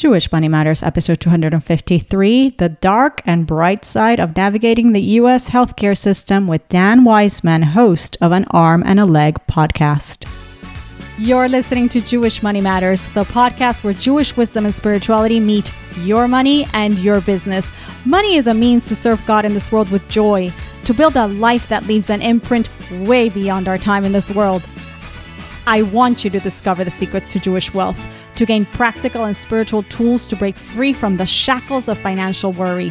Jewish Money Matters, episode 253 The Dark and Bright Side of Navigating the U.S. Healthcare System with Dan Weissman, host of an Arm and a Leg podcast. You're listening to Jewish Money Matters, the podcast where Jewish wisdom and spirituality meet your money and your business. Money is a means to serve God in this world with joy, to build a life that leaves an imprint way beyond our time in this world. I want you to discover the secrets to Jewish wealth to gain practical and spiritual tools to break free from the shackles of financial worry,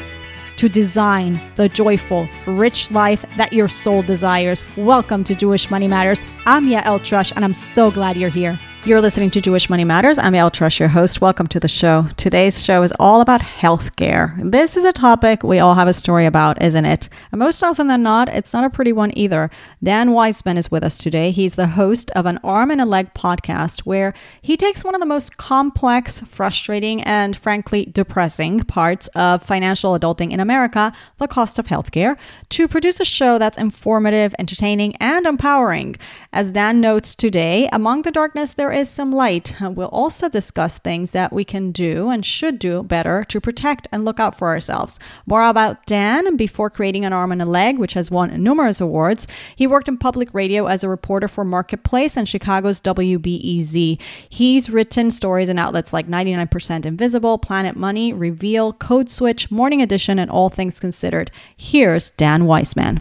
to design the joyful, rich life that your soul desires. Welcome to Jewish Money Matters. I'm Yael Trusch, and I'm so glad you're here. You're listening to Jewish Money Matters. I'm Yael Trusch, your host. Welcome to the show. Today's show is all about healthcare. This is a topic we all have a story about, isn't it? And most often than not, it's not a pretty one either. Dan Weissman is with us today. He's the host of an Arm and a Leg podcast where he takes one of the most complex, frustrating, and frankly depressing parts of financial adulting in America, the cost of healthcare, to produce a show that's informative, entertaining, and empowering. As Dan notes today, among the darkness, there is some light. Uh, we'll also discuss things that we can do and should do better to protect and look out for ourselves. More about Dan before creating an arm and a leg, which has won numerous awards. He worked in public radio as a reporter for Marketplace and Chicago's WBEZ. He's written stories in outlets like 99% Invisible, Planet Money, Reveal, Code Switch, Morning Edition, and All Things Considered. Here's Dan Weissman.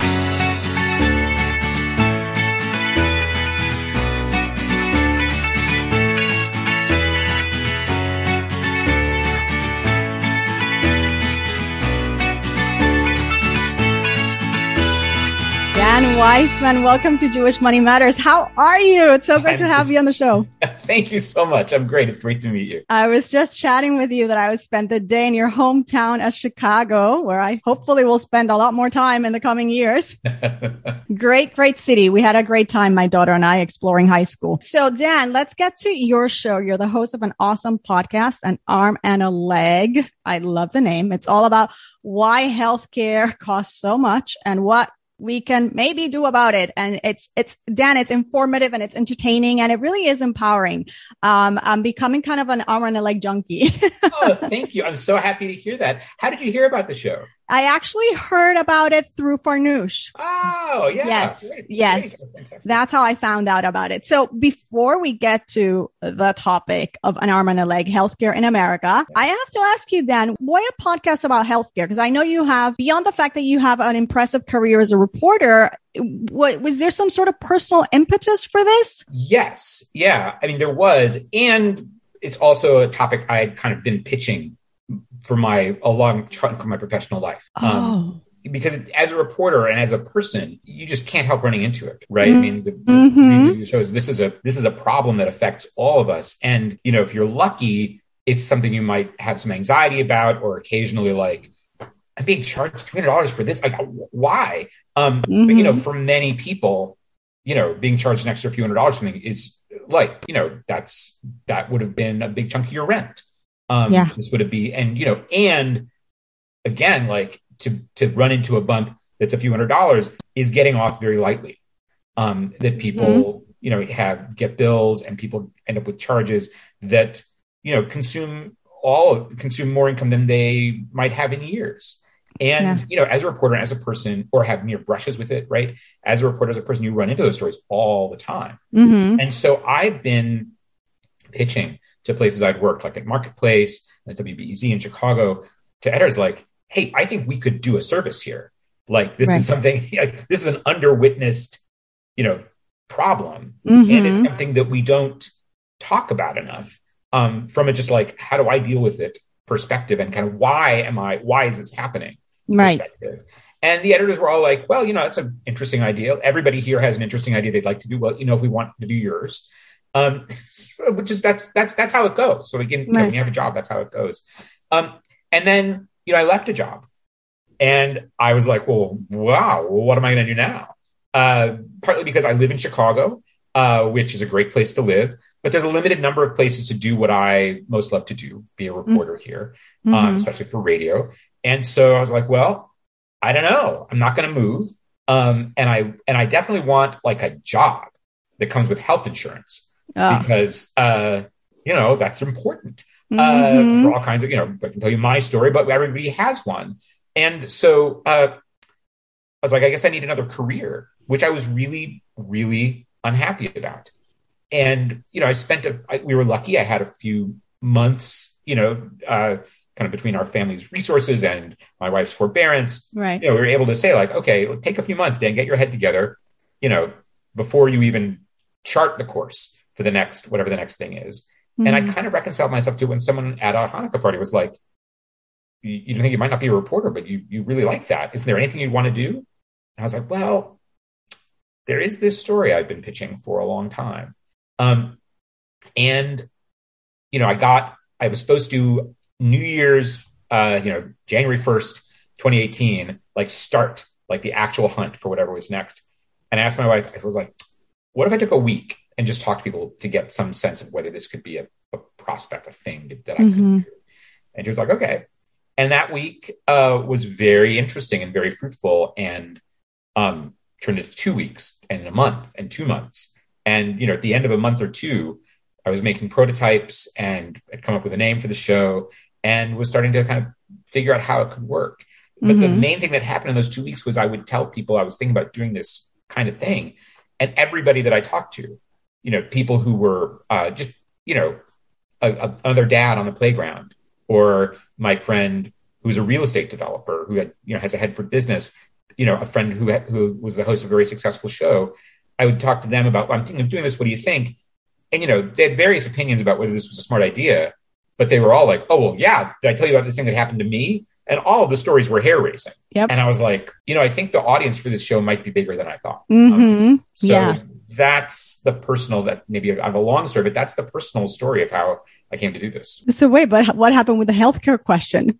Dan Weissman, welcome to Jewish Money Matters. How are you? It's so great to have you on the show. Thank you so much. I'm great. It's great to meet you. I was just chatting with you that I would spend the day in your hometown of Chicago, where I hopefully will spend a lot more time in the coming years. great, great city. We had a great time, my daughter and I, exploring high school. So, Dan, let's get to your show. You're the host of an awesome podcast, An Arm and a Leg. I love the name. It's all about why healthcare costs so much and what we can maybe do about it. And it's, it's, Dan, it's informative and it's entertaining and it really is empowering. Um, I'm becoming kind of an arm and a leg junkie. oh, thank you. I'm so happy to hear that. How did you hear about the show? I actually heard about it through Farnoosh. Oh, yeah. Yes. Great. Yes. Great. That's how I found out about it. So before we get to the topic of an arm and a leg healthcare in America, I have to ask you then, why a podcast about healthcare? Because I know you have, beyond the fact that you have an impressive career as a reporter, what was there some sort of personal impetus for this? Yes. Yeah. I mean, there was. And it's also a topic I had kind of been pitching for my a long chunk of my professional life. Um, oh. Um, because as a reporter and as a person, you just can't help running into it, right? Mm-hmm. I mean, the, the mm-hmm. shows this is a this is a problem that affects all of us, and you know, if you're lucky, it's something you might have some anxiety about, or occasionally like, I'm being charged three hundred dollars for this. Like, why? Um, mm-hmm. But you know, mm-hmm. for many people, you know, being charged an extra few hundred dollars something is like, you know, that's that would have been a big chunk of your rent. Um, yeah. This would it be, and you know, and again, like to to run into a bump that's a few hundred dollars is getting off very lightly. Um, that people, mm-hmm. you know, have get bills and people end up with charges that you know consume all consume more income than they might have in years. And yeah. you know, as a reporter, as a person, or have near brushes with it, right? As a reporter, as a person, you run into those stories all the time. Mm-hmm. And so I've been pitching to places I'd worked, like at Marketplace, at WBEZ in Chicago, to editors like, hey, I think we could do a service here. Like this right. is something, like, this is an underwitnessed, you know, problem. Mm-hmm. And it's something that we don't talk about enough um, from a just like, how do I deal with it perspective and kind of why am I, why is this happening? Right. And the editors were all like, well, you know, that's an interesting idea. Everybody here has an interesting idea they'd like to do. Well, you know, if we want to do yours, um, which is that's that's that's how it goes. So again, you know, when you have a job, that's how it goes. Um, and then you know, I left a job, and I was like, well, wow, well, what am I going to do now? Uh, partly because I live in Chicago, uh, which is a great place to live, but there's a limited number of places to do what I most love to do, be a reporter mm-hmm. here, um, mm-hmm. especially for radio. And so I was like, well, I don't know, I'm not going to move, um, and I and I definitely want like a job that comes with health insurance oh. because uh, you know that's important. mm-hmm. uh, for all kinds of, you know, I can tell you my story, but everybody has one. And so uh, I was like, I guess I need another career, which I was really, really unhappy about. And, you know, I spent, a, I, we were lucky. I had a few months, you know, uh, kind of between our family's resources and my wife's forbearance. Right. You know, we were able to say like, okay, take a few months, Dan, get your head together, you know, before you even chart the course for the next, whatever the next thing is. Mm-hmm. And I mm-hmm. kind of reconciled myself to when someone at a Hanukkah party was like, you, you think you might not be a reporter, but you, you really like that. Isn't there anything you'd want to do? And I was like, well, there is this story I've been pitching for a long time. Um, and, you know, I got, I was supposed to New Year's, uh, you know, January 1st, 2018, like start like the actual hunt for whatever was next. And I asked my wife, I was like, what if I took a week and just talk to people to get some sense of whether this could be a, a prospect, a thing that I mm-hmm. could do? And she was like, okay. And that week uh, was very interesting and very fruitful and um, turned into two weeks and a month and two months. And, you know, at the end of a month or two, I was making prototypes and had come up with a name for the show and was starting to kind of figure out how it could work. But mm-hmm. the main thing that happened in those two weeks was I would tell people I was thinking about doing this kind of thing. And everybody that I talked to, you know, people who were uh, just, you know, a, a, another dad on the playground or my friend who's a real estate developer who had, you know, has a head for business, you know, a friend who, who was the host of a very successful show. I would talk to them about, well, I'm thinking of doing this. What do you think? And, you know, they had various opinions about whether this was a smart idea, but they were all like, oh, well, yeah. Did I tell you about this thing that happened to me? And all of the stories were hair raising. Yep. And I was like, you know, I think the audience for this show might be bigger than I thought. Mm-hmm. Um, so yeah. That's the personal that maybe I have a long story, but that's the personal story of how I came to do this. So wait, but what happened with the healthcare question?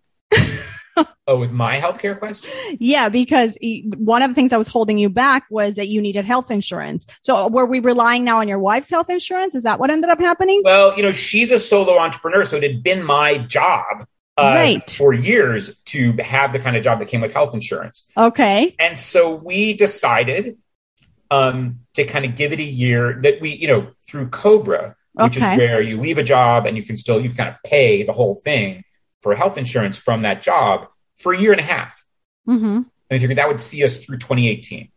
oh, with my healthcare question? Yeah, because one of the things that was holding you back was that you needed health insurance. So were we relying now on your wife's health insurance? Is that what ended up happening? Well, you know, she's a solo entrepreneur, so it had been my job uh, right. for years to have the kind of job that came with health insurance. Okay. And so we decided um, to kind of give it a year that we, you know, through Cobra, which okay. is where you leave a job and you can still, you kind of pay the whole thing for health insurance from that job for a year and a half. Mm-hmm. And we figured that would see us through 2018.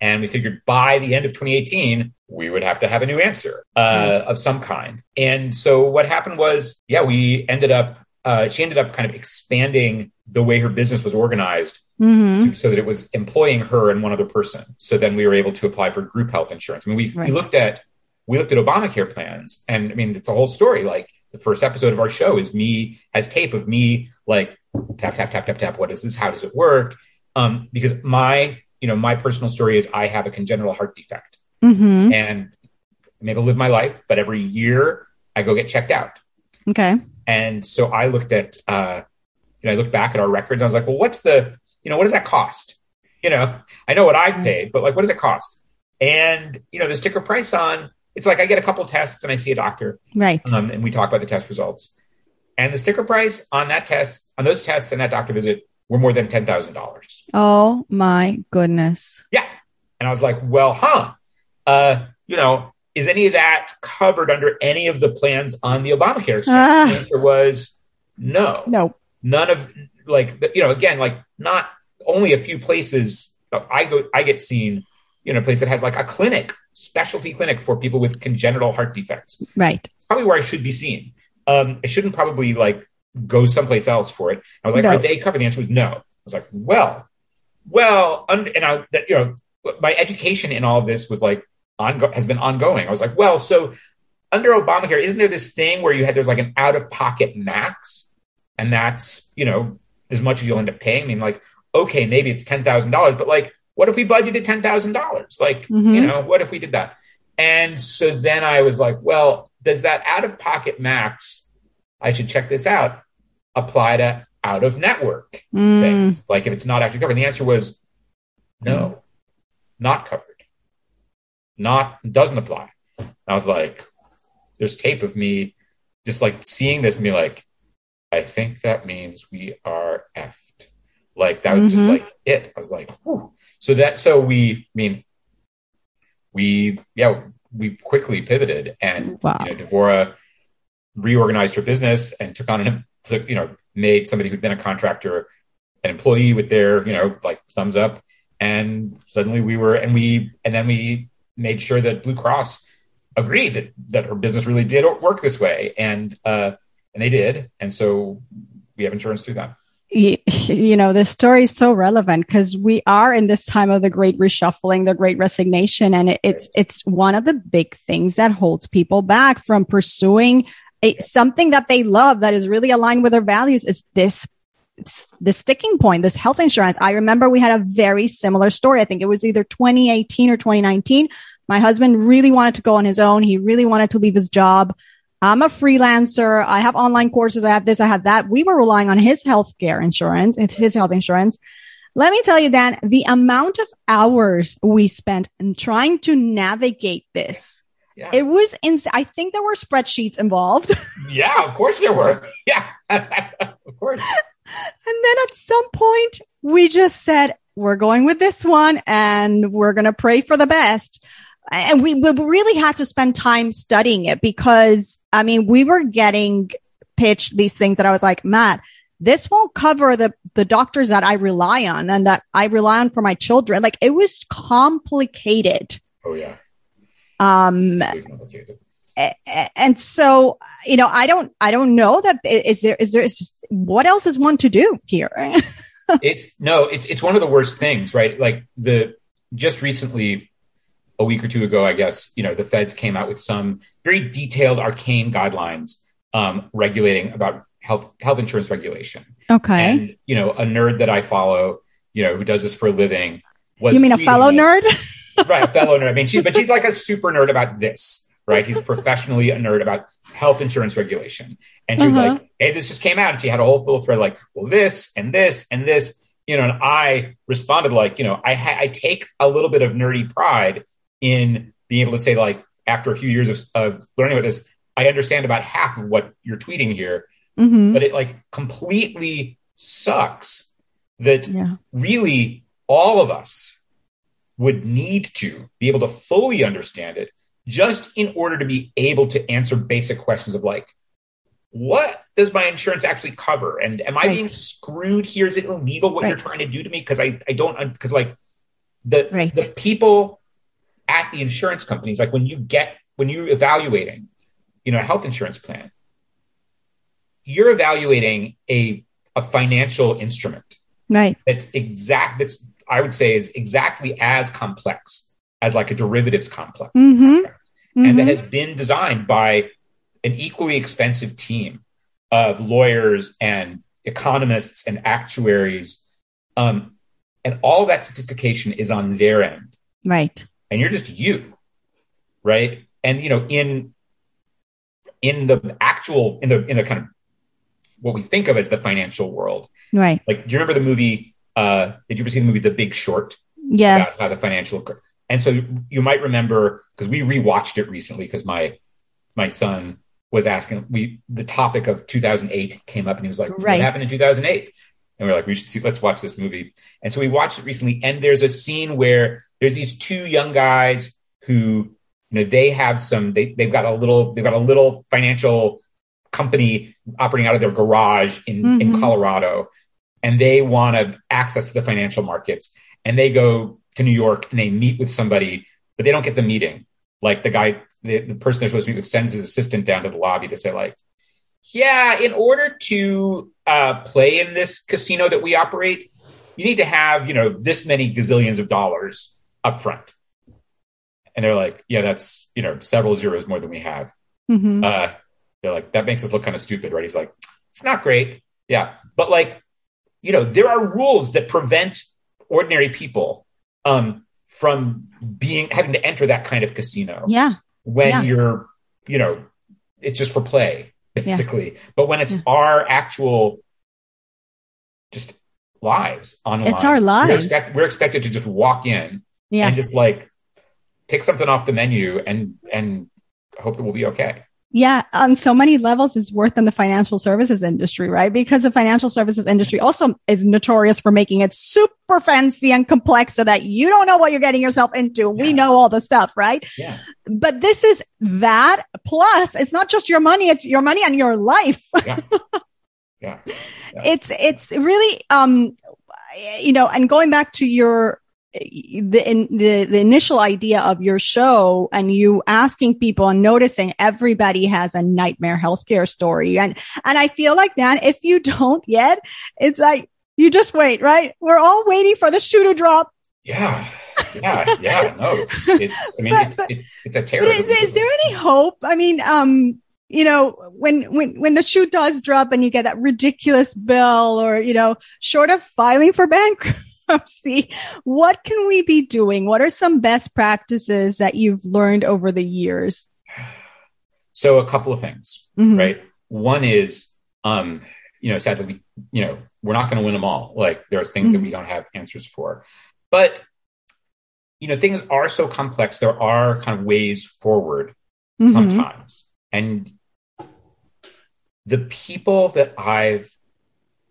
And we figured by the end of 2018, we would have to have a new answer uh, mm-hmm. of some kind. And so what happened was, yeah, we ended up, uh, she ended up kind of expanding the way her business was organized mm-hmm. to, so that it was employing her and one other person. So then we were able to apply for group health insurance. I mean, we, right. we looked at, we looked at Obamacare plans and I mean, it's a whole story. Like the first episode of our show is me has tape of me like tap tap tap tap tap what is this how does it work um because my you know my personal story is i have a congenital heart defect mm-hmm. and i'm able to live my life but every year i go get checked out okay and so i looked at uh you know i looked back at our records i was like well what's the you know what does that cost you know i know what i've mm-hmm. paid but like what does it cost and you know the sticker price on it's like I get a couple tests and I see a doctor, right? Um, and we talk about the test results. And the sticker price on that test, on those tests and that doctor visit, were more than ten thousand dollars. Oh my goodness! Yeah, and I was like, well, huh? Uh, you know, is any of that covered under any of the plans on the Obamacare? Ah. The answer was no. No. None of like you know again like not only a few places. I go I get seen you know a place that has like a clinic specialty clinic for people with congenital heart defects. Right. probably where I should be seen. Um, I shouldn't probably like go someplace else for it. I was like, no. are they covered? The answer was no. I was like, well, well, und- and I, that, you know, my education in all of this was like ongo- has been ongoing. I was like, well, so under Obamacare, isn't there this thing where you had there's like an out of pocket max, and that's you know as much as you'll end up paying? I mean, like, okay, maybe it's ten thousand dollars, but like what if we budgeted $10,000? Like, mm-hmm. you know, what if we did that? And so then I was like, well, does that out of pocket max, I should check this out, apply to out of network mm. things? Like if it's not actually covered. And the answer was no, mm. not covered. Not, doesn't apply. And I was like, there's tape of me just like seeing this and be like, I think that means we are effed. Like that was mm-hmm. just like it. I was like, Whew. So that so we I mean we yeah we quickly pivoted and wow. you know Devora reorganized her business and took on an, took, you know, made somebody who'd been a contractor an employee with their, you know, like thumbs up. And suddenly we were, and we, and then we made sure that Blue Cross agreed that, that her business really did work this way. And, uh, and they did. And so we have insurance through them you know, this story is so relevant because we are in this time of the great reshuffling, the great resignation. And it, it's, it's one of the big things that holds people back from pursuing a, something that they love that is really aligned with their values is this the sticking point, this health insurance. I remember we had a very similar story. I think it was either 2018 or 2019. My husband really wanted to go on his own. He really wanted to leave his job. I'm a freelancer. I have online courses. I have this. I have that. We were relying on his healthcare insurance, his health insurance. Let me tell you, Dan, the amount of hours we spent in trying to navigate this. Yeah. It was insane. I think there were spreadsheets involved. yeah, of course there were. Yeah, of course. And then at some point, we just said, we're going with this one and we're going to pray for the best and we, we really had to spend time studying it because I mean, we were getting pitched these things that I was like, Matt, this won't cover the, the doctors that I rely on and that I rely on for my children. Like it was complicated. Oh yeah. Um, and so, you know, I don't, I don't know that is there, is there, is, what else is one to do here? it's no, it's, it's one of the worst things, right? Like the, just recently, a week or two ago, I guess, you know, the feds came out with some very detailed, arcane guidelines um, regulating about health health insurance regulation. Okay. And you know, a nerd that I follow, you know, who does this for a living, was you mean a fellow nerd? right, a fellow nerd. I mean, she, but she's like a super nerd about this, right? He's professionally a nerd about health insurance regulation, and she was uh-huh. like, "Hey, this just came out," and she had a whole little thread like, "Well, this and this and this." You know, and I responded like, you know, I ha- I take a little bit of nerdy pride in being able to say, like, after a few years of, of learning about this, I understand about half of what you're tweeting here, mm-hmm. but it like completely sucks that yeah. really all of us would need to be able to fully understand it just in order to be able to answer basic questions of like, what does my insurance actually cover? And am I right. being screwed here? Is it illegal what right. you're trying to do to me? Because I, I don't, because like the, right. the people at the insurance companies, like when you get when you're evaluating, you know, a health insurance plan, you're evaluating a a financial instrument. Right. That's exact that's I would say is exactly as complex as like a derivatives complex. Mm-hmm. Mm-hmm. And that mm-hmm. has been designed by an equally expensive team of lawyers and economists and actuaries. Um, and all that sophistication is on their end. Right and you're just you right? And you know in in the actual in the in the kind of what we think of as the financial world. Right. Like do you remember the movie uh did you ever see the movie the big short? Yes. About how the financial and so you might remember because we rewatched it recently because my my son was asking we the topic of 2008 came up and he was like right. what happened in 2008 and we are like we should see let's watch this movie. And so we watched it recently and there's a scene where there's these two young guys who you know they have some they, they've got a little they've got a little financial company operating out of their garage in, mm-hmm. in colorado and they want to access to the financial markets. And they go to new york and they meet with somebody but they don't get the meeting. Like the guy the, the person they're supposed to meet with sends his assistant down to the lobby to say like yeah in order to uh, play in this casino that we operate you need to have you know this many gazillions of dollars up front. And they're like, yeah, that's, you know, several zeros more than we have. Mm-hmm. Uh, they're like, that makes us look kind of stupid, right? He's like, it's not great. Yeah. But like, you know, there are rules that prevent ordinary people um, from being having to enter that kind of casino. Yeah. When yeah. you're, you know, it's just for play, basically. Yeah. But when it's yeah. our actual just lives online. It's our lives. We're, expect, we're expected to just walk in yeah. and just like pick something off the menu and and hope that we'll be okay. Yeah, on so many levels, it's worse than the financial services industry, right? Because the financial services industry also is notorious for making it super fancy and complex so that you don't know what you're getting yourself into. Yeah. We know all the stuff, right? Yeah. But this is that plus it's not just your money, it's your money and your life. Yeah. Yeah. yeah. It's, it's really, um, you know, and going back to your the, in, the the initial idea of your show and you asking people and noticing everybody has a nightmare healthcare story. And and I feel like that if you don't yet it's like you just wait right? We're all waiting for the shoe to drop. Yeah. Yeah. Yeah. No it's, it's I mean but, it's, but, it's, it's a terrible is, is there any hope? I mean um you know, when, when, when the shoe does drop and you get that ridiculous bill or, you know, short of filing for bankruptcy, bankruptcy, what can we be doing? What are some best practices that you've learned over the years? So a couple of things, mm-hmm. right? One is, um, you know, sadly, we, you know, we're not going to win them all. Like there are things mm-hmm. that we don't have answers for, but you know, things are so complex. There are kind of ways forward mm-hmm. sometimes, and the people that I've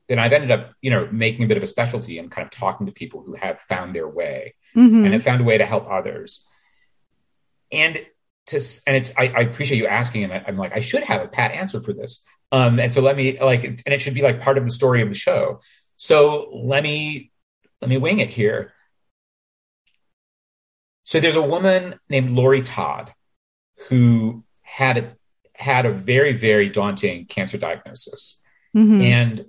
and I've ended up, you know, making a bit of a specialty and kind of talking to people who have found their way mm-hmm. and have found a way to help others. And to, and it's, I, I appreciate you asking, and I, am like, I should have a pat answer for this. Um, and so let me like, and it should be like part of the story of the show. So let me, let me wing it here. So there's a woman named Laurie Todd who had a, had a very, very daunting cancer diagnosis. Mm-hmm. And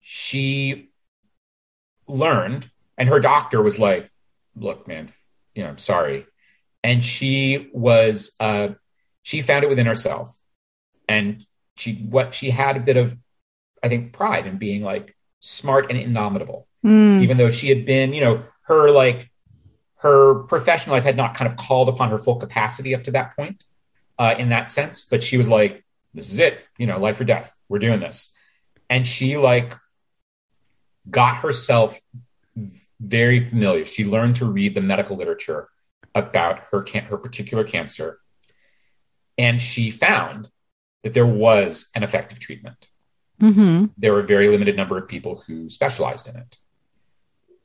she learned, and her doctor was like, "Look, man, you know, I'm sorry," and she was uh, she found it within herself, and she what she had a bit of, I think, pride in being like smart and indomitable, mm. even though she had been, you know, her like her professional life had not kind of called upon her full capacity up to that point uh, in that sense. But she was like, this is it, you know, life or death. We're doing this. And she like got herself very familiar. She learned to read the medical literature about her can- her particular cancer, and she found that there was an effective treatment. Mm-hmm. There were a very limited number of people who specialized in it,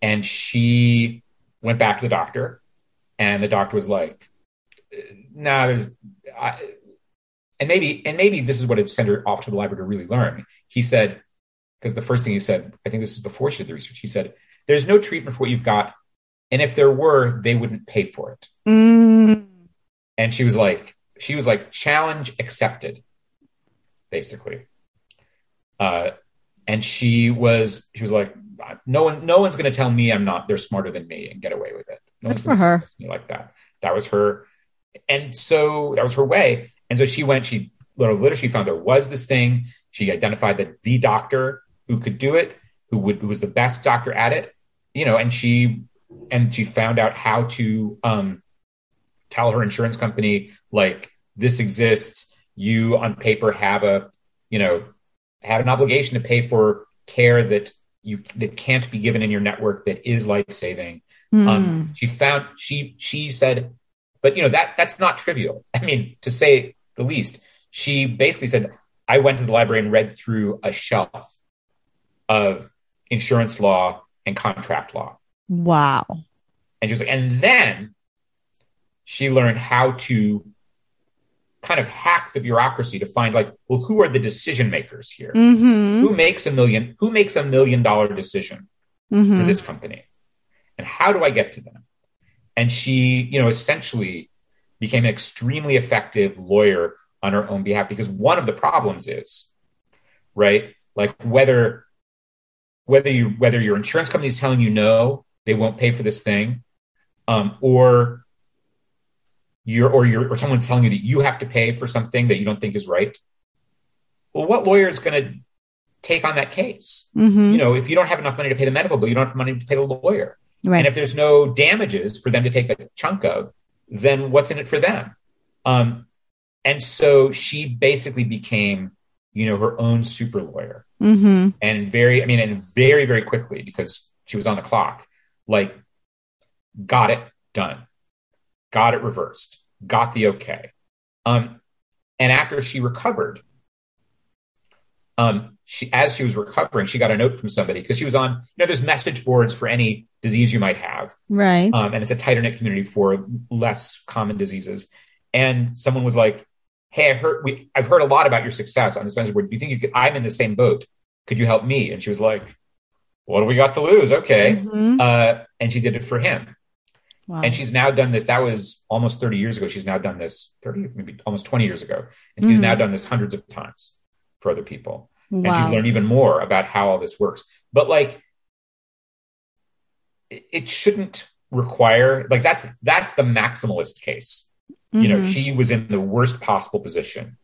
and she went back to the doctor, and the doctor was like, "Nah, there's." I, and maybe and maybe this is what had sent her off to the library to really learn. He said, because the first thing he said, I think this is before she did the research, he said, There's no treatment for what you've got. And if there were, they wouldn't pay for it. Mm. And she was like, she was like, challenge accepted, basically. Uh, and she was, she was like, no one, no one's going to tell me I'm not. They're smarter than me and get away with it. No Good one's for her. Me like that. That was her, and so that was her way. And so she went. She literally, she found there was this thing. She identified that the doctor who could do it, who would who was the best doctor at it, you know, and she and she found out how to um, tell her insurance company like this exists. You on paper have a you know have an obligation to pay for care that you that can't be given in your network that is life saving. Mm. Um, she found she she said, but you know that that's not trivial. I mean, to say the least. She basically said, I went to the library and read through a shelf of insurance law and contract law. Wow. And she was like, and then she learned how to kind of hack the bureaucracy to find like, well, who are the decision makers here? Mm-hmm. Who makes a million? Who makes a million dollar decision mm-hmm. for this company? And how do I get to them? And she, you know, essentially became an extremely effective lawyer on her own behalf because one of the problems is, right, like whether whether you whether your insurance company is telling you no, they won't pay for this thing, um, or you're or you're or someone's telling you that you have to pay for something that you don't think is right. Well, what lawyer is going to take on that case? Mm-hmm. You know, if you don't have enough money to pay the medical bill, you don't have money to pay the lawyer. Right. And if there's no damages for them to take a chunk of, then what's in it for them? Um, and so she basically became, you know, her own super lawyer. Mm-hmm. And very, I mean, and very, very quickly because she was on the clock, like, got it done, got it reversed, got the okay. Um, And after she recovered, um, she as she was recovering, she got a note from somebody because she was on, you know, there's message boards for any disease you might have. Right. Um, and it's a tighter knit community for less common diseases. And someone was like, Hey, I heard we I've heard a lot about your success on the cancer board. Do you think you could I'm in the same boat? Could you help me? And she was like, What do we got to lose? Okay. Mhm. Uh, and she did it for him. Wow. And she's now done this. That was almost 30 years ago. She's now done this 30, maybe almost 20 years ago. And she's Mhm. now done this hundreds of times for other people. And she's wow. learned even more about how all this works. But like, it, it shouldn't require, like, that's, that's the maximalist case. You know, Mhm. she was in the worst possible position.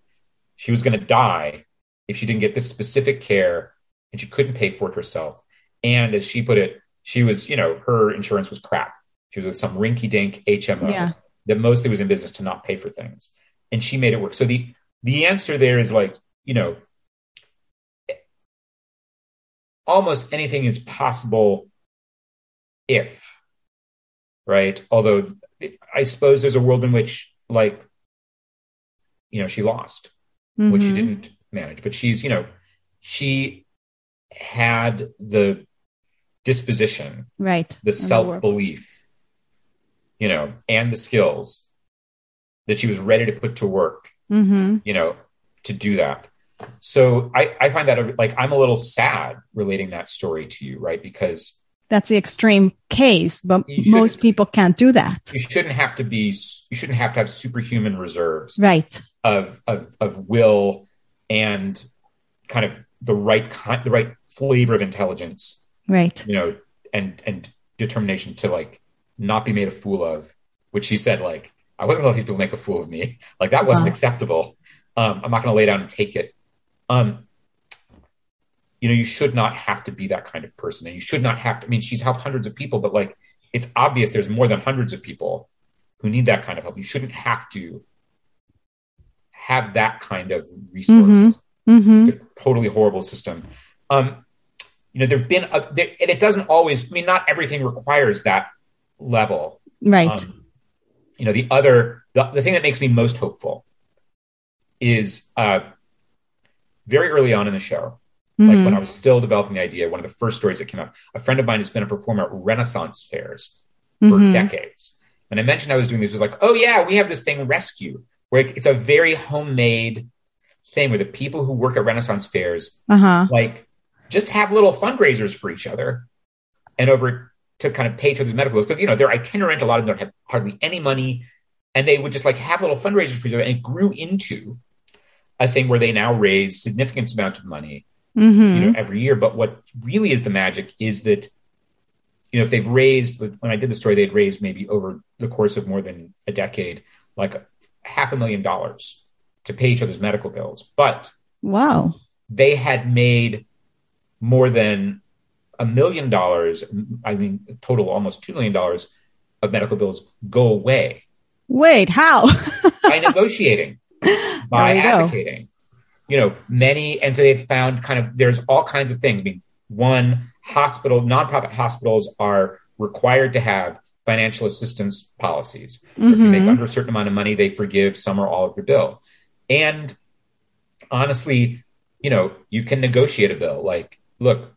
She was going to die if she didn't get this specific care and she couldn't pay for it herself. And as she put it, she was, you know, her insurance was crap. She was with some rinky dink HMO Yeah. that mostly was in business to not pay for things. And she made it work. So the, the answer there is like, you know, almost anything is possible if, right? Although I suppose there's a world in which, like, you know, she lost, which she Mhm. didn't manage, but she's, you know, she had the disposition, Right. the self work. belief, you know, and the skills that she was ready to put to work Mhm. you know, to do that. So I, I find that like I'm a little sad relating that story to you, right? Because That's the extreme case, but most people can't do that. you shouldn't have to be you shouldn't have to have superhuman reserves Right. of of of will and kind of the right kind the right flavor of intelligence, Right. you know, and and determination to like not be made a fool of, which he said like I wasn't gonna let these people make a fool of me. Like that wasn't Wow. acceptable. Um, I'm not gonna lay down and take it. Um, you know, you should not have to be that kind of person. And you should not have to I mean, she's helped hundreds of people, but like it's obvious there's more than hundreds of people who need that kind of help. You shouldn't have to have that kind of resource. Mhm. hmm It's a totally horrible system. Um, you know, there've been, a, there, and it doesn't always. I mean, not everything requires that level. Right. Um, you know, the other, the, the thing that makes me most hopeful is uh, very early on in the show, like Mhm. when I was still developing the idea. One of the first stories that came out, a friend of mine who's been a performer at Renaissance fairs for Mhm. decades. And I mentioned I was doing this. Was like, oh yeah, we have this thing, Rescue, where it's a very homemade thing where the people who work at Renaissance fairs Uh-huh. like just have little fundraisers for each other and over to kind of pay for these medical bills because you know they're itinerant. A lot of them don't have hardly any money, and they would just like have little fundraisers for each other, and it grew into a thing where they now raise significant amounts of money hmm you know every year but what really is the magic is that you know if they've raised when i did the story they'd raised maybe over the course of more than a decade like half a million dollars to pay each other's medical bills but Wow. they had made more than a million dollars i mean total almost two million dollars of medical bills go away Wait, how? by negotiating, by advocating. go. You know, many, and so they had found kind of there's all kinds of things. I mean, one hospital, nonprofit hospitals are required to have financial assistance policies. Or If you make Mhm. under a certain amount of money, they forgive some or all of your bill. And honestly, you know, you can negotiate a bill. Like, look,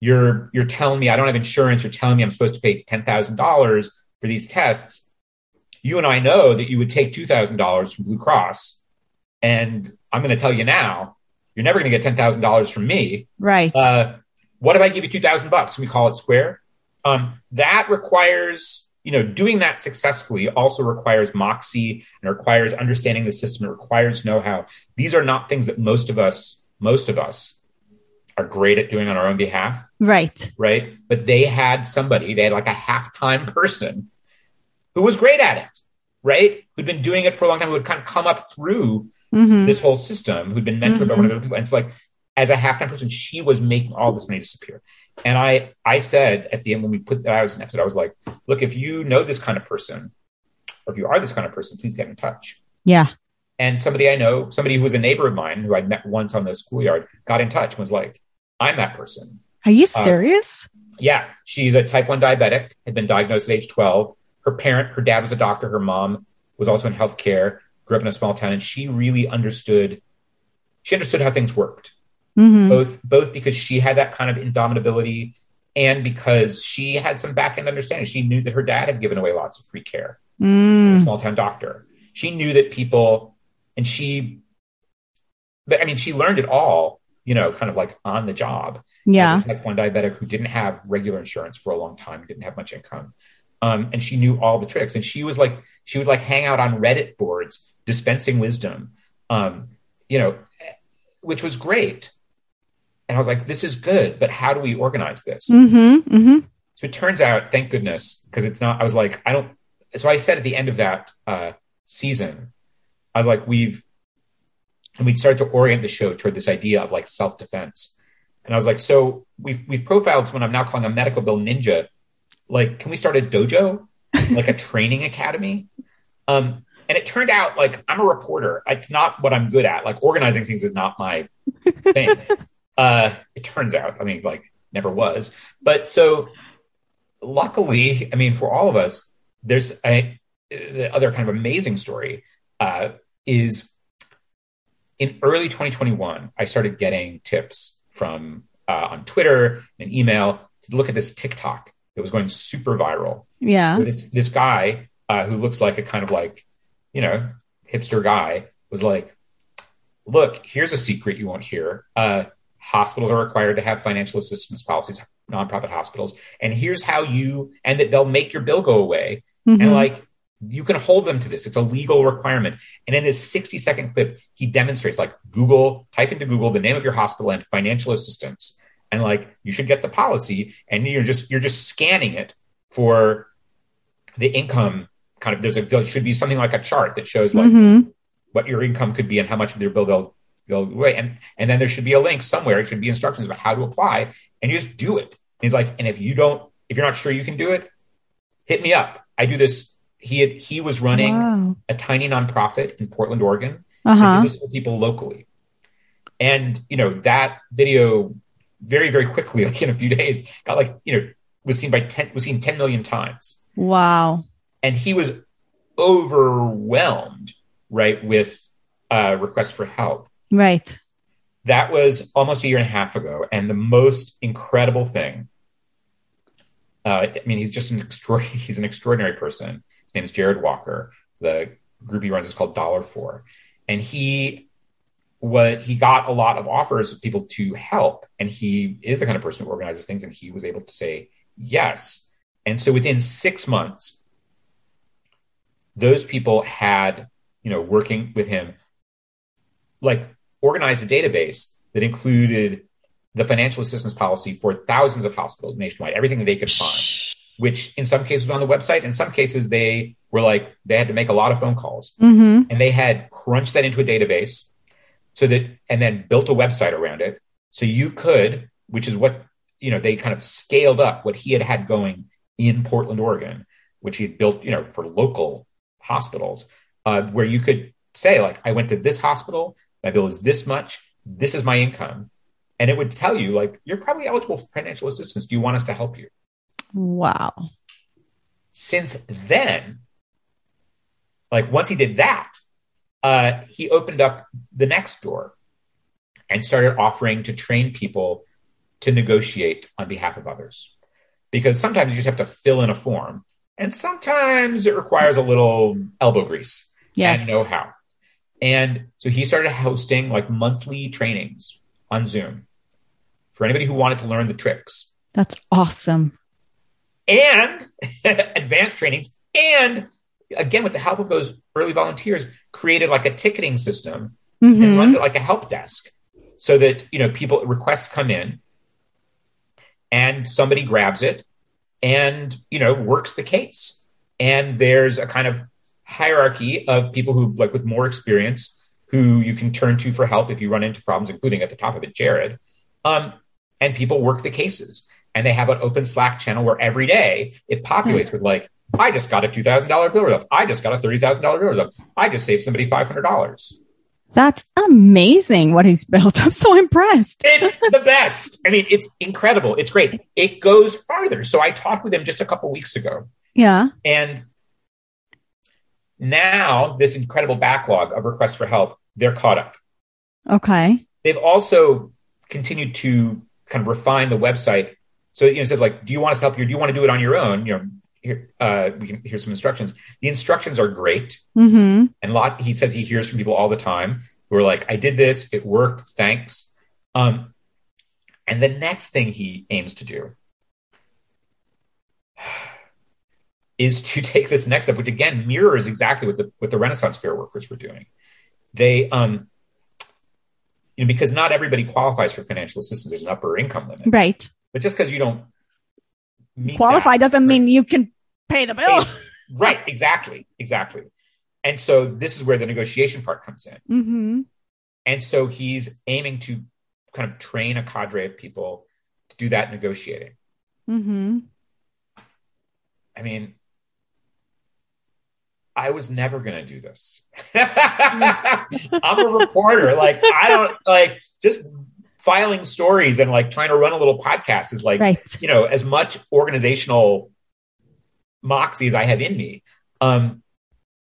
you're you're telling me I don't have insurance. You're telling me I'm supposed to pay ten thousand dollars for these tests. You and I know that you would take two thousand dollars from Blue Cross, and I'm going to tell you now, you're never going to get ten thousand dollars from me. Right. Uh, what if I give you two thousand bucks? We call it square. Um, that requires, you know, doing that successfully also requires moxie and requires understanding the system. It requires know-how. These are not things that most of us, most of us, are great at doing on our own behalf, right. right? But they had somebody, they had like a half-time person who was great at it, right? Who'd been doing it for a long time, who had kind of come up through hmm this whole system who'd been mentored by one of the people. And it's like, as a halftime person, she was making all this money disappear. And I, I said at the end when we put that I was an episode, I was like, look, if you know this kind of person, or if you are this kind of person, please get in touch. Yeah. And somebody I know, somebody who was a neighbor of mine who I met once on the schoolyard, got in touch and was like, I'm that person. Are you Uh, serious? Yeah, she's a type 1 diabetic, had been diagnosed at age 12. Her parent, her dad was a doctor, her mom was also in healthcare. Grew up in a small town, and she really understood. She understood how things worked, Mhm. both both because she had that kind of indomitability, and because she had some back end understanding. She knew that her dad had given away lots of free care, a Mm. small town doctor. She knew that people, and she, but I mean, she learned it all, you know, kind of like on the job Yeah. type 1 diabetic who didn't have regular insurance for a long time, didn't have much income. Um, and she knew all the tricks. And she was like, she would like hang out on Reddit boards dispensing wisdom, um, you know, which was great. And I was like, this is good, but how do we organize this? Mm-hmm. Mm-hmm. So it turns out, thank goodness, because it's not, I was like, I don't, so I said at the end of that uh, season, I was like, we've, and we'd started to orient the show toward this idea of like self defense. And I was like, so we've, we've profiled someone I'm now calling a medical bill ninja. Like, can we start a dojo, like a training academy? Um, and it turned out like I'm a reporter. It's not what I'm good at. Like organizing things is not my thing. uh, it turns out, I mean, like never was. But so luckily, I mean, for all of us, there's a the other kind of amazing story uh, is in early 2021, I started getting tips from uh, on Twitter and email to look at this TikTok that was going super viral. Yeah. This this guy uh, who looks like a kind of like you know hipster guy was like, "Look, here's a secret you won't hear. Uh, hospitals are required to have financial assistance policies, nonprofit hospitals, and here's how you and that they'll make your bill go away. Mhm. And like you can hold them to this. It's a legal requirement. And in this 60 second clip, he demonstrates like Google, type into Google the name of your hospital and financial assistance. And like you should get the policy and you're just you're just scanning it for the income kind of there's a there should be something like a chart that shows like Mhm. what your income could be and how much of your bill they'll they'll wait. And and then there should be a link somewhere. It should be instructions about how to apply, and you just do it. And he's like, and if you don't, if you're not sure you can do it, hit me up. I do this. He had he was running Wow. a tiny nonprofit in Portland, Oregon. uh-huh. this for people locally. And you know that video very very quickly, like in a few days, got like you know was seen by ten was seen ten million times Wow. And he was overwhelmed right with uh, requests for help. Right. that was almost a year and a half ago. And the most incredible thing uh, i mean he's just an extraordinary he's an extraordinary person. His name is jared walker. The group he runs is called dollar for and he what he got a lot of offers of people to help. And he is the kind of person who organizes things. And he was able to say yes. And so within six months those people had you know working with him like organized a database that included the financial assistance policy for thousands of hospitals nationwide everything that they could find which in some cases was on the website. In some cases they were like they had to make a lot of phone calls. Mm-hmm. and they had crunched that into a database so that and then built a website around it. So you could which is what you know they kind of scaled up what he had had going in portland oregon which he had built you know for local hospitals uh, where you could say like i went to this hospital my bill is this much this is my income and it would tell you like you're probably eligible for financial assistance do you want us to help you Wow. since then, like once he did that, uh, he opened up the next door and started offering to train people to negotiate on behalf of others. Because sometimes you just have to fill in a form, and sometimes it requires a little elbow grease Yes. and know how. And so he started hosting like monthly trainings on Zoom for anybody who wanted to learn the tricks That's awesome. and advanced trainings and again with the help of those early volunteers created like a ticketing system and Mhm. runs it like a help desk so that you know people requests come in and somebody grabs it and you know works the case. And there's a kind of hierarchy of people who like with more experience who you can turn to for help if you run into problems including at the top of it jared. Um, and people work the cases. And they have an open slack channel where every day it populates with like i just got a $2000 bill result. I just got a $30000 bill result. I just saved somebody $500 That's amazing what he's built. I'm so impressed. It's the best. I mean, it's incredible. It's great. It goes farther. So I talked with him just a couple weeks ago, Yeah. and now this incredible backlog of requests for help, they're caught up. Okay. They've also continued to kind of refine the website. So you know, said like, do you want us to help you? Do you want to do it on your own? You know, here uh, we can hear some instructions. The instructions are great, mm-hmm. and lot. He says he hears from people all the time who are like, I did this, it worked, thanks. Um, and the next thing he aims to do is to take this next step, which again mirrors exactly what the what the Renaissance Fair workers were doing. They um you know, because not everybody qualifies for financial assistance. There's an upper income limit. Right. But just because you don't qualify that, doesn't right, mean you can pay the bill. right, exactly. Exactly. And so this is where the negotiation part comes in. Mm-hmm. And so he's aiming to kind of train a cadre of people to do that negotiating. Mm-hmm. I mean, I was never going to do this. I'm a reporter. Like, I don't like just filing stories and like trying to run a little podcast is like, right. you know, as much organizational moxie as I have in me. Um,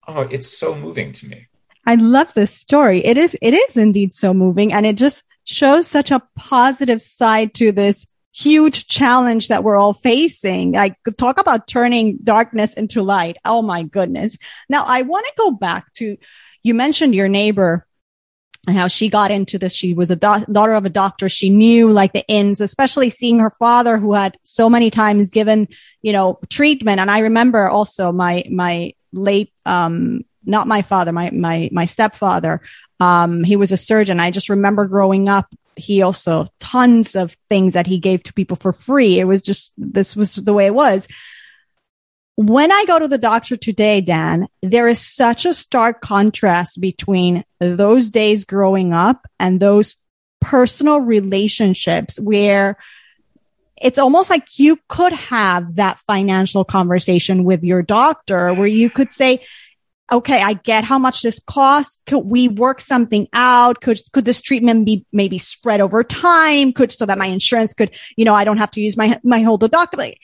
oh, it's so moving to me. I love this story. It is, it is indeed so moving and it just shows such a positive side to this huge challenge that we're all facing. Like talk about turning darkness into light. Oh my goodness. Now I want to go back to, you mentioned your neighbor and how she got into this. She was a do- daughter of a doctor. She knew like the ins, especially seeing her father who had so many times given, you know, treatment. And I remember also my, my late, um, not my father, my, my, my stepfather. Um, he was a surgeon. I just remember growing up he also tons of things that he gave to people for free. It was just, this was the way it was. When I go to the doctor today, Dan, there is such a stark contrast between those days growing up and those personal relationships where it's almost like you could have that financial conversation with your doctor where you could say, okay, I get how much this costs. Could we work something out? Could, could this treatment be maybe spread over time? Could, so that my insurance could, you know, I don't have to use my, my whole deductible.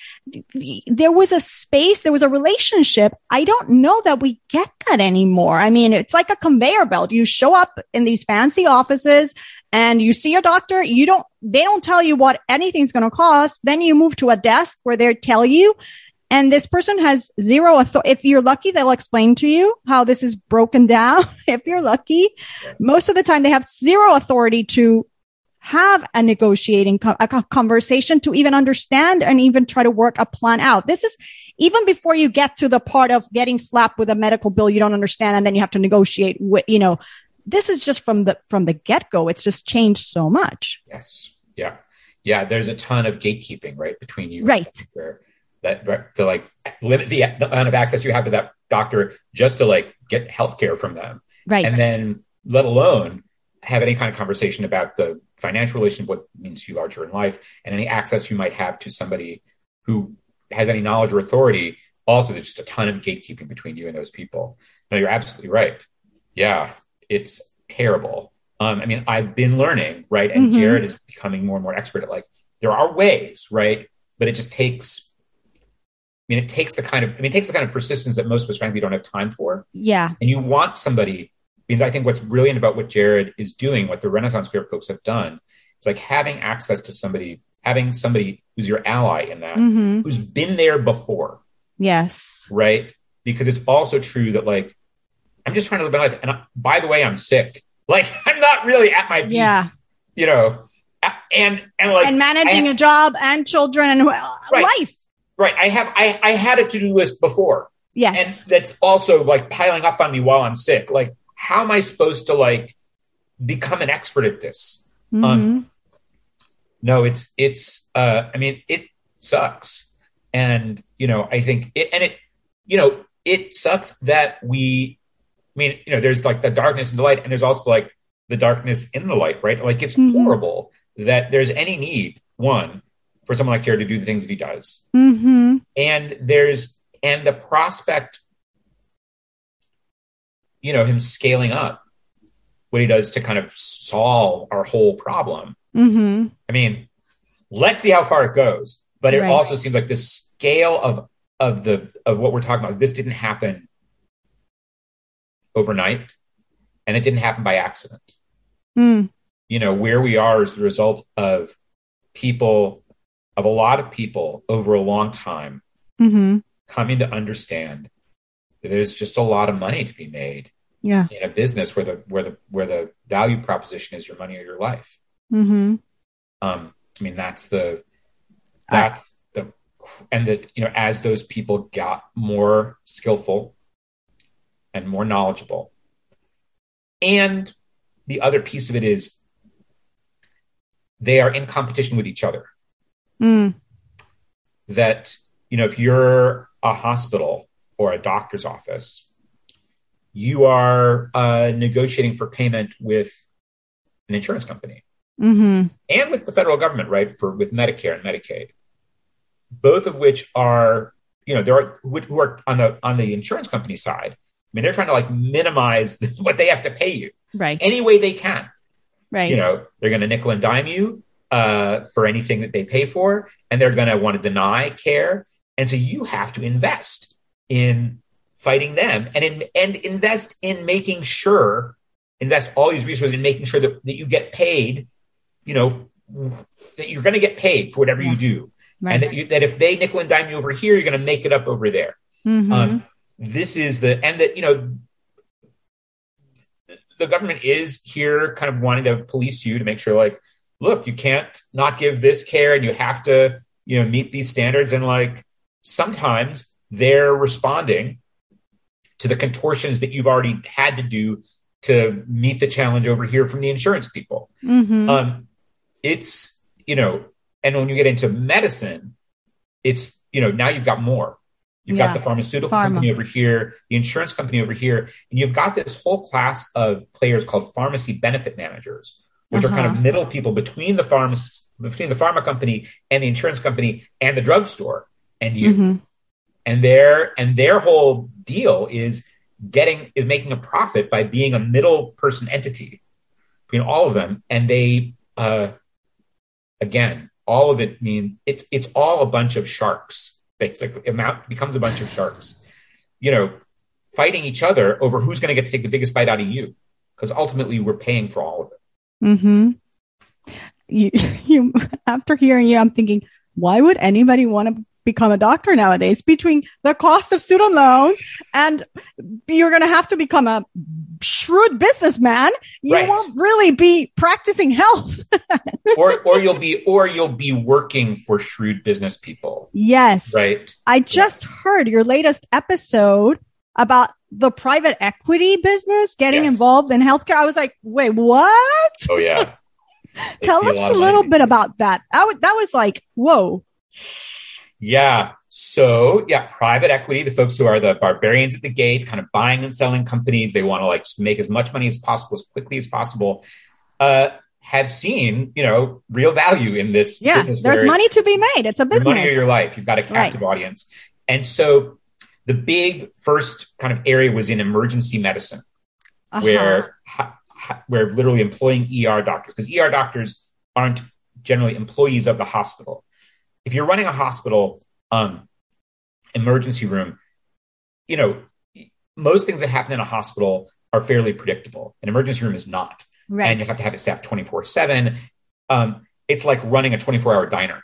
There was a space, there was a relationship. I don't know that we get that anymore. I mean, it's like a conveyor belt. You show up in these fancy offices and you see a doctor. You don't, they don't tell you what anything's going to cost. Then you move to a desk where they tell you and this person has zero authority. If you're lucky, they'll explain to you how this is broken down. if you're lucky, most of the time they have zero authority to have a negotiating a conversation to even understand and even try to work a plan out. This is even before you get to the part of getting slapped with a medical bill you don't understand and then you have to negotiate with, you know, this is just from the from the get-go. It's just changed so much. Yes. Yeah. Yeah, there's a ton of gatekeeping, right, between you right that to like limit the, the amount of access you have to that doctor just to like get healthcare from them. Right. And then let alone have any kind of conversation about the financial relationship, what means to you larger in life, and any access you might have to somebody who has any knowledge or authority. Also, there's just a ton of gatekeeping between you and those people. No, you're absolutely right. Yeah, it's terrible. Um, I mean, I've been learning, right? And mm-hmm. Jared is becoming more and more expert at like, there are ways, right? But it just takes mean, it takes the kind of, I mean, it takes the kind of persistence that most of us frankly don't have time for. Yeah. And you want somebody, I mean, I think what's brilliant about what Jared is doing, what the Renaissance Fair folks have done, it's like having access to somebody, having somebody who's your ally in that, mm-hmm. who's been there before. Yes. Right. Because it's also true that like, I'm just trying to live my life. And I, by the way, I'm sick. Like, I'm not really at my peak. Yeah. You know, and and like and managing a job and children and right. life Right. I have I, I had a to-do list before. Yeah. And that's also like piling up on me while I'm sick. Like, how am I supposed to like become an expert at this? Mm-hmm. Um no, it's it's uh I mean, it sucks. And, you know, I think it and it, you know, it sucks that we I mean, you know, there's like the darkness and the light, and there's also like the darkness in the light, right? Like it's mm-hmm. horrible that there's any need, one, for someone like Jared to do the things that he does. Mm-hmm. And there's and the prospect, you know, him scaling up what he does to kind of solve our whole problem. Mm-hmm. I mean, let's see how far it goes. But it right. also seems like the scale of of the of what we're talking about. This didn't happen overnight and it didn't happen by accident. Mm. You know, where we are is the result of people, of a lot of people over a long time Mm-hmm. coming to understand that there's just a lot of money to be made Yeah. in a business where the where the where the value proposition is your money or your life. Mm-hmm. Um, I mean, that's the that's the and that you know as those people got more skillful and more knowledgeable, and the other piece of it is they are in competition with each other. Mm. That you know if you're a hospital or a doctor's office, you are uh, negotiating for payment with an insurance company Mm-hmm. and with the federal government, right? For with Medicare and Medicaid, both of which are, you know, there are who who are on the on the insurance company side. I mean, they're trying to like minimize what they have to pay you Right. any way they can. right. You know, they're going to nickel and dime you uh, for anything that they pay for, and they're going to want to deny care, and so you have to invest in fighting them and in, and invest in making sure invest all these resources in making sure that, that you get paid you know that you're going to get paid for whatever Yeah. you do right. and that, you, that if they nickel and dime you over here you're going to make it up over there mm-hmm. um, this is the and that you know the government is here kind of wanting to police you to make sure like look you can't not give this care and you have to you know meet these standards and like sometimes they're responding to the contortions that you've already had to do to meet the challenge over here from the insurance people mm-hmm. um, it's you know, and when you get into medicine, it's you know now you've got more. You've Yeah. got the pharmaceutical Pharma. company over here, the insurance company over here, and you've got this whole class of players called pharmacy benefit managers, which are kind Uh-huh. of middle people between the pharma between the pharma company and the insurance company and the drugstore and you. Mm-hmm. and their and their whole deal is getting is making a profit by being a middle person entity between all of them. And they uh again all of it mean it's it's all a bunch of sharks. Basically amount becomes a bunch of sharks. You know fighting each other over who's going to get to take the biggest bite out of you because ultimately we're paying for all of it Mm-hmm. You, you, after hearing you, I'm thinking, why would anybody want to become a doctor nowadays? Between the cost of student loans and you're going to have to become a shrewd businessman, you Right. won't really be practicing health. or or you'll be or you'll be working for shrewd business people yes. right I just heard your latest episode about the private equity business getting Yes. involved in healthcare. I was like, wait, what? oh yeah Tell us lot a little bit about that. I w- that was like, whoa. Yeah. So yeah, private equity, the folks who are the barbarians at the gate, kind of buying and selling companies, they want to like make as much money as possible as quickly as possible. Uh, have seen, you know, real value in this. Yeah, business there's money to be made. It's a Your money or your life. You've got a captive audience, and so the big first kind of area was in emergency medicine Uh-huh. where where literally employing ER doctors because ER doctors aren't generally employees of the hospital. If you're running a hospital um, emergency room, you know most things that happen in a hospital are fairly predictable. An emergency room is not, right. and you have to have it staffed twenty four seven. Um, It's like running a twenty four hour diner,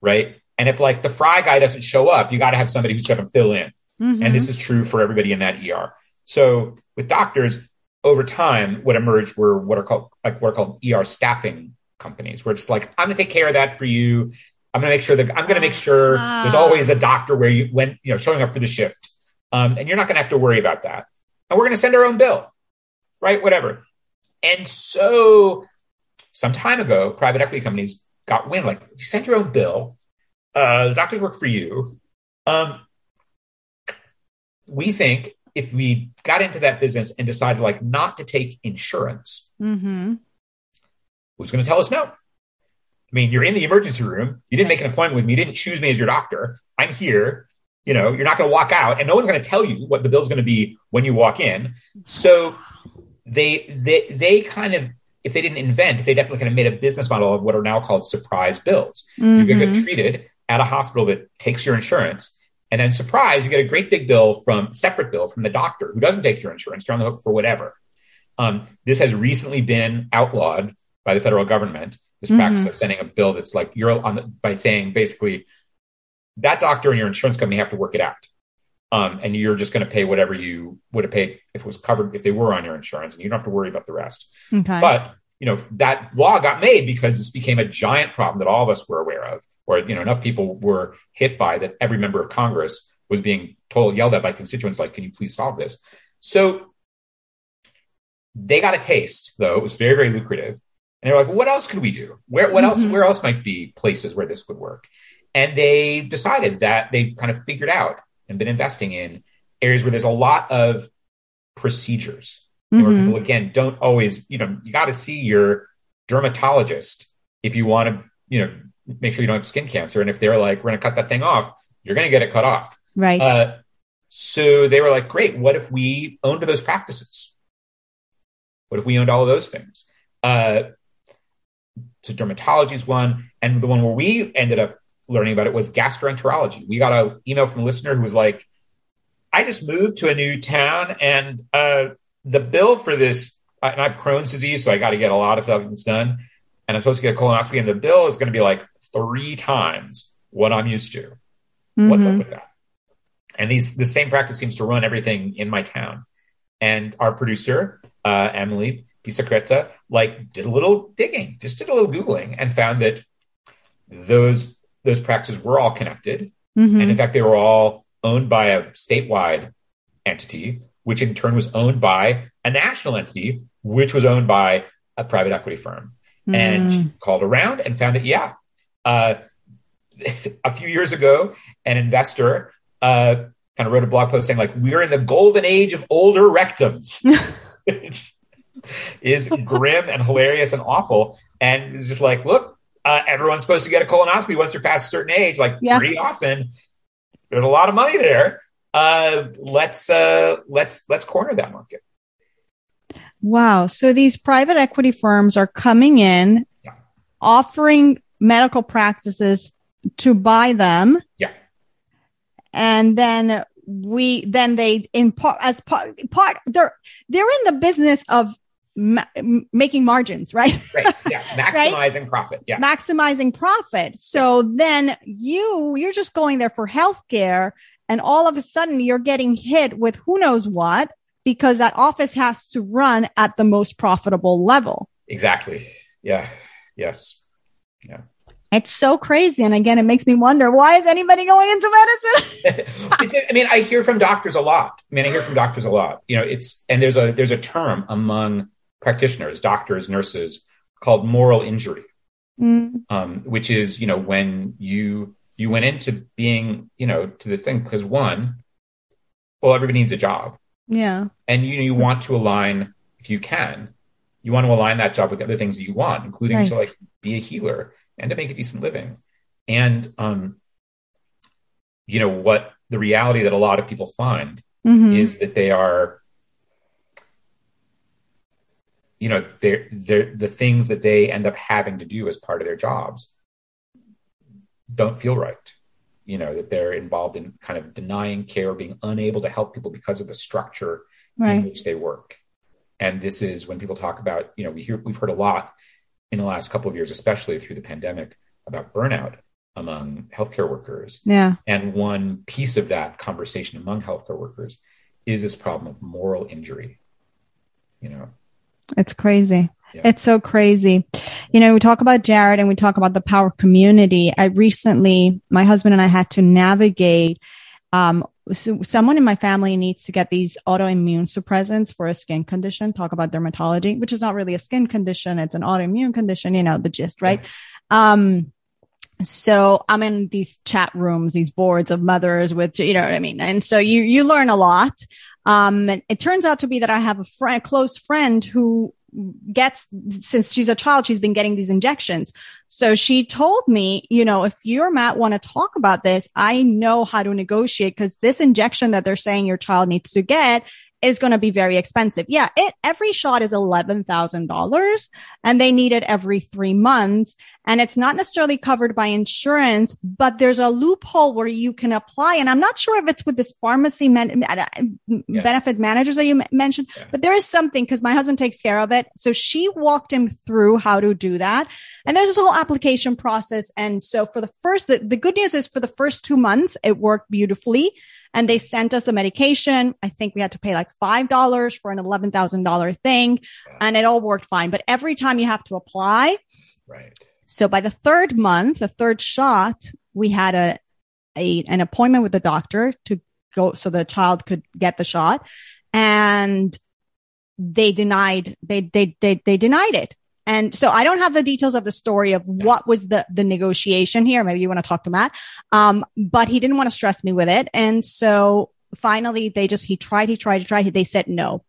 right? And if like the fry guy doesn't show up, you got to have somebody who's going to fill in Mhm. and this is true for everybody in that ER. So with doctors, over time, what emerged were what are called like what are called ER staffing companies, where it's like I'm going to take care of that for you. I'm going to make sure that I'm going to make sure Ah. there's always a doctor where you when you know showing up for the shift, um, and you're not going to have to worry about that. And we're going to send our own bill, right? Whatever. And so, some time ago, private equity companies got wind like you send your own bill. Uh, the doctors work for you. Um, we think if we got into that business and decided like not to take insurance, Mhm. who's going to tell us no? I mean, you're in the emergency room. You didn't make an appointment with me. You didn't choose me as your doctor. I'm here. You know, you're not going to walk out, and no one's going to tell you what the bill's going to be when you walk in. So they they they kind of if they didn't invent, they definitely kind of made a business model of what are now called surprise bills. You're going to get treated at a hospital that takes your insurance, And then surprise, you get a great big bill from separate bill from the doctor who doesn't take your insurance. You're on the hook for whatever. Um, this has recently been outlawed by the federal government. This mm-hmm. practice of sending a bill that's like you're on the, by saying basically that doctor and your insurance company have to work it out. Um, and you're just going to pay whatever you would have paid if it was covered if they were on your insurance, and you don't have to worry about the rest. Okay. But you know that law got made because this became a giant problem that all of us were aware of, or you know enough people were hit by that. Every member of Congress was being told, yelled at by constituents, like, "Can you please solve this?" So they got a taste, though it was very very lucrative, and they're like, "What else could we do? Where what mm-hmm. else? Where else might be places where this would work?" And they decided that they've kind of figured out and been investing in areas where there's a lot of procedures. Mm-hmm. Where people again don't always, you know, you got to see your dermatologist if you want to, you know, make sure you don't have skin cancer. And if they're like, we're going to cut that thing off, you're going to get it cut off. Right. Uh, so they were like, great. What if we owned those practices? What if we owned all of those things? Uh, so dermatology is one, and the one where we ended up learning about it was gastroenterology. We got an email from a listener who was like, I just moved to a new town and uh, the bill for this, and I have Crohn's disease, so I got to get a lot of things done. And I'm supposed to get a colonoscopy, and the bill is going to be like three times what I'm used to. Mm-hmm. What's up mm-hmm. with that? And these the same practice seems to run everything in my town. And our producer, uh, Emily Pisacreta, like did a little digging, just did a little googling, and found that those those practices were all connected. Mm-hmm. And in fact, they were all owned by a statewide entity, which in turn was owned by a national entity, which was owned by a private equity firm. Mm. And called around and found that, yeah, uh, a few years ago, an investor uh, kind of wrote a blog post saying, like, we're in the golden age of older rectums. which is grim and hilarious and awful. And it's just like, look, uh, everyone's supposed to get a colonoscopy once you're past a certain age, like yeah. pretty often. There's a lot of money there. Uh, let's uh, let's let's corner that market. Wow! So these private equity firms are coming in, yeah. offering medical practices to buy them. Yeah. And then we then they in part as part part they're they're in the business of ma- making margins, right? right. Yeah. Maximizing right? profit. Yeah. Maximizing profit. So yeah. then you, you're just going there for healthcare and all of a sudden you're getting hit with who knows what because that office has to run at the most profitable level. Exactly. Yeah. Yes. Yeah. It's so crazy. And again, it makes me wonder why is anybody going into medicine? I mean, I hear from doctors a lot. I mean, I hear from doctors a lot. You know, it's and there's a there's a term among practitioners, doctors, nurses, called moral injury, mm. um, which is you know when you you went into being you know to this thing because one, well, everybody needs a job, yeah, and you know, you want to align if you can, you want to align that job with the other things that you want, including right. to like be a healer and to make a decent living, and um, you know what the reality that a lot of people find mm-hmm. is that they are you know they're, they're, the things that they end up having to do as part of their jobs don't feel right you know that they're involved in kind of denying care being unable to help people because of the structure right. in which they work and this is when people talk about you know we hear we've heard a lot in the last couple of years especially through the pandemic about burnout among healthcare workers yeah and one piece of that conversation among healthcare workers is this problem of moral injury you know it's crazy. Yeah. It's so crazy. You know, we talk about Jared and we talk about the power community. I recently, my husband and I had to navigate, um, so someone in my family needs to get these autoimmune suppressants for a skin condition. Talk about dermatology, which is not really a skin condition. It's an autoimmune condition, you know, the gist, right? Yeah. Um, so I'm in these chat rooms, these boards of mothers with, you know what I mean? And so you, you learn a lot. Um, it turns out to be that I have a friend, close friend who gets, since she's a child, she's been getting these injections. So she told me, you know, if you or Matt want to talk about this, I know how to negotiate because this injection that they're saying your child needs to get is going to be very expensive. Yeah, it every shot is eleven thousand dollars, and they need it every three months, and it's not necessarily covered by insurance, but there's a loophole where you can apply. And I'm not sure if it's with this pharmacy man, uh, yeah. benefit managers that you mentioned, yeah. but there is something because my husband takes care of it. So she walked him through how to do that, and there's this whole application process. And so for the first, the, the good news is for the first two months, it worked beautifully and they sent us the medication. I think we had to pay like $5 for an $11,000 thing and it all worked fine. But every time you have to apply. Right. So by the third month, the third shot, we had a, a, an appointment with the doctor to go so the child could get the shot and they denied, they, they, they, they denied it. And so I don't have the details of the story of what was the, the negotiation here. Maybe you want to talk to Matt. Um, but he didn't want to stress me with it. And so finally they just, he tried, he tried, he tried. They said no.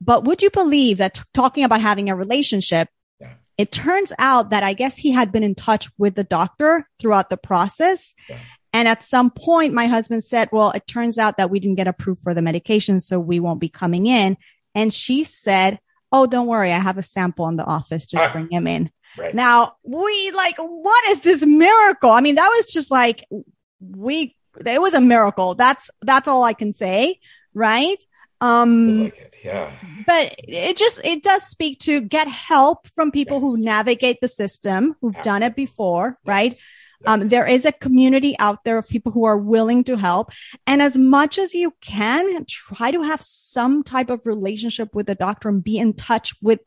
But would you believe that t- talking about having a relationship. It turns out that I guess he had been in touch with the doctor throughout the process. Yeah. And at some point, my husband said, well, it turns out that we didn't get approved for the medication, so we won't be coming in. And she said, oh, don't worry, I have a sample in the office. Just ah, bring him in. Right. Now we like, what is this miracle? I mean, that was just like, we, it was a miracle. That's, that's all I can say. Right. Um, like it, yeah. But it just, it does speak to get help from people yes. who navigate the system, who've Absolutely. done it before. Yes. Right. Um, there is a community out there of people who are willing to help. And as much as you can, try to have some type of relationship with the doctor and be in touch with,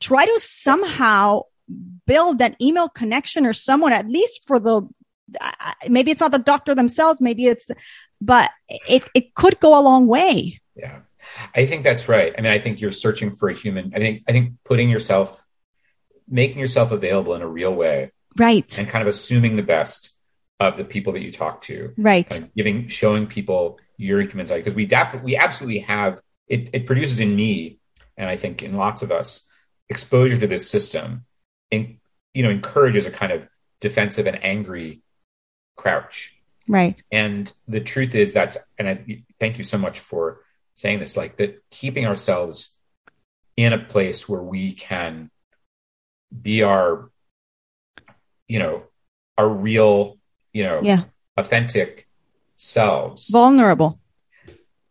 try to somehow build that email connection or someone, at least for the, maybe it's not the doctor themselves, maybe it's, but it, it could go a long way. Yeah. I think that's right. I mean, I think you're searching for a human. I think, I think putting yourself, making yourself available in a real way. Right. And kind of assuming the best of the people that you talk to. Right. Kind of giving showing people your human side because we definitely we absolutely have it, it produces in me and i think in lots of us exposure to this system and you know encourages a kind of defensive and angry crouch. Right. And the truth is that's and i thank you so much for saying this like that keeping ourselves in a place where we can be our you know, our real, you know, yeah. authentic selves. Vulnerable.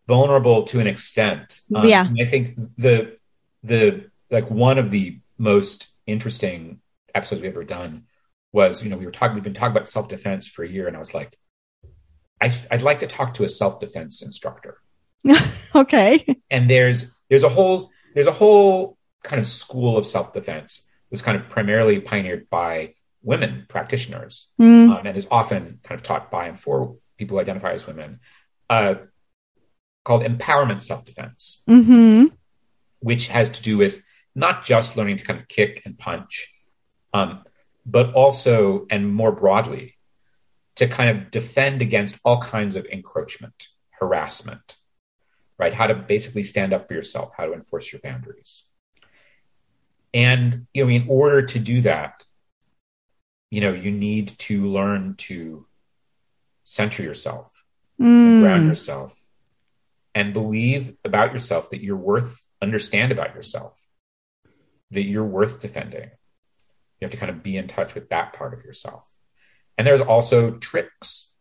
Vulnerable to an extent. Um, yeah. I think the, the, like one of the most interesting episodes we've ever done was, you know, we were talking, we've been talking about self defense for a year, and I was like, I, I'd like to talk to a self defense instructor. okay. And there's, there's a whole, there's a whole kind of school of self defense that's kind of primarily pioneered by women practitioners mm. um, and is often kind of taught by and for people who identify as women uh, called empowerment self-defense mm-hmm. which has to do with not just learning to kind of kick and punch um, but also and more broadly to kind of defend against all kinds of encroachment harassment right? How to basically stand up for yourself how to enforce your boundaries. And you know in order to do that you know you need to learn to center yourself mm. ground yourself and believe about yourself that you're worth understand about yourself that you're worth defending. You have to kind of be in touch with that part of yourself. And there's also tricks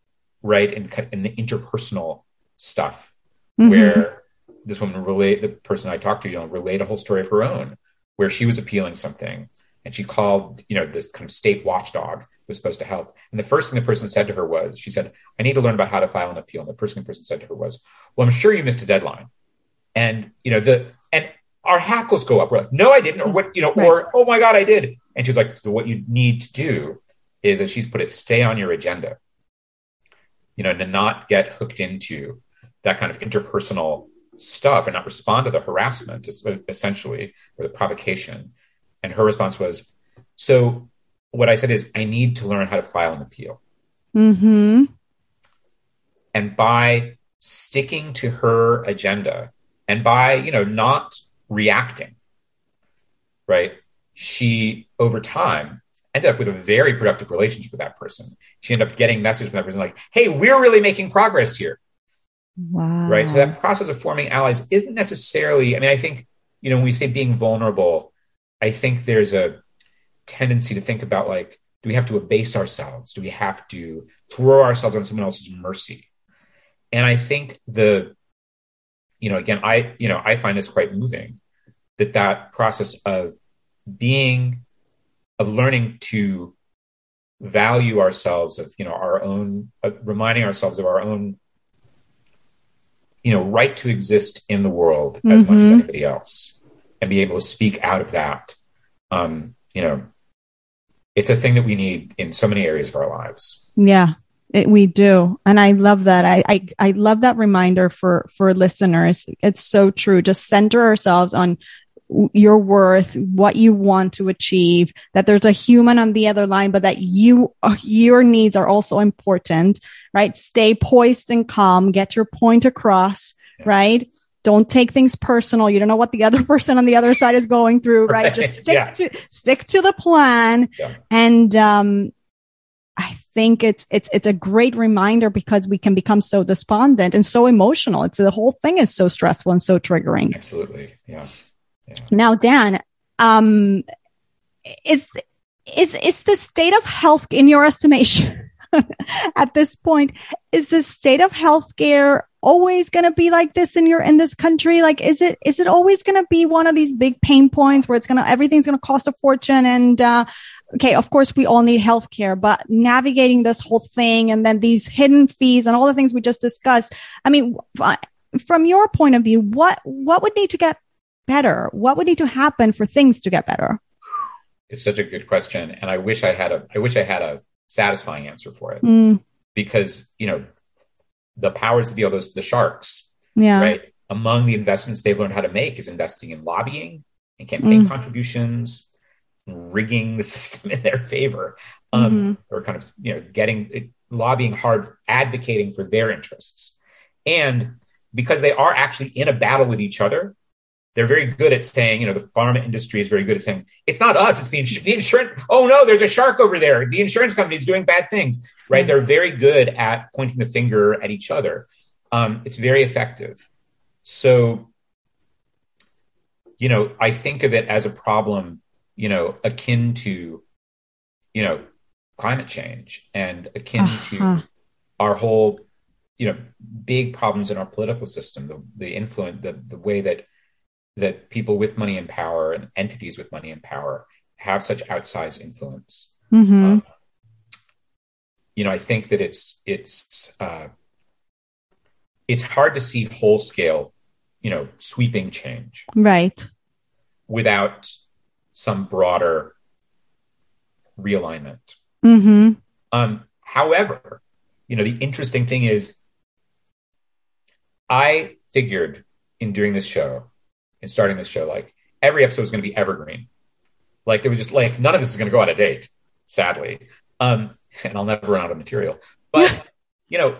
right in, in the interpersonal stuff mm-hmm. where this woman relate the person i talked to you know relate a whole story of her own where she was appealing something and she called, you know, this kind of state watchdog was supposed to help. And the first thing the person said to her was, she said, I need to learn about how to file an appeal. And the first thing the person said to her was, Well, I'm sure you missed a deadline. And, you know, the, and our hackles go up. We're like, No, I didn't. Or what, you know, right. or, Oh my God, I did. And she's like, So what you need to do is, as she's put it, stay on your agenda, you know, to not get hooked into that kind of interpersonal stuff and not respond to the harassment, essentially, or the provocation and her response was, So what I said is, I need to learn how to file an appeal. Mm-hmm. And by sticking to her agenda and by, you know, not reacting, right? She, over time, ended up with a very productive relationship with that person. She ended up getting messages from that person like, hey, we're really making progress here. Wow. Right. So that process of forming allies isn't necessarily, I mean, I think, you know, when we say being vulnerable, I think there's a tendency to think about like, do we have to abase ourselves? Do we have to throw ourselves on someone else's mercy? And I think the, you know, again, I, you know, I find this quite moving that that process of being, of learning to value ourselves of, you know, our own, reminding ourselves of our own you know, right to exist in the world as mm-hmm. much as mm-hmm. anybody else and be able to speak out of that. Um, you know, it's a thing that we need in so many areas of our lives. Yeah, it, we do. And I love that. I, I, I love that reminder for, for listeners. It's so true. Just center ourselves on your worth, what you want to achieve, that there's a human on the other line, but that you, your needs are also important, right? Stay poised and calm, get your point across, right? Don't take things personal. You don't know what the other person on the other side is going through, right? right. Just stick yeah. to, stick to the plan. Yeah. And, um, I think it's, it's, it's a great reminder because we can become so despondent and so emotional. It's the whole thing is so stressful and so triggering. Absolutely. Yeah. Now, Dan, um, is is is the state of health in your estimation at this point? Is the state of healthcare always going to be like this in your in this country? Like, is it is it always going to be one of these big pain points where it's gonna everything's going to cost a fortune? And uh, okay, of course, we all need healthcare, but navigating this whole thing and then these hidden fees and all the things we just discussed. I mean, from your point of view, what what would need to get better? What would need to happen for things to get better? It's such a good question, and I wish I had a I wish I had a satisfying answer for it mm. because you know the powers that be, all those the sharks, yeah, right. Among the investments they've learned how to make is investing in lobbying and campaign mm. contributions, rigging the system in their favor, um, mm-hmm. or kind of you know getting lobbying hard, advocating for their interests, and because they are actually in a battle with each other, they're very good at saying, you know, the pharma industry is very good at saying, it's not us, it's the, ins- the insurance. Oh no, there's a shark over there. The insurance company is doing bad things, right? Mm-hmm. They're very good at pointing the finger at each other. Um, it's very effective. So, you know, I think of it as a problem, you know, akin to, you know, climate change and akin uh-huh. to our whole, you know, big problems in our political system, the, the influence, the, the way that that people with money and power and entities with money and power have such outsized influence. Mm-hmm. Um, you know, I think that it's it's uh, it's hard to see whole scale, you know, sweeping change, right, without some broader realignment. Mm-hmm. Um, however, you know, the interesting thing is, I figured in doing this show in starting this show, like every episode is going to be evergreen. Like there was just like none of this is going to go out of date, sadly. Um, and I'll never run out of material. But you know,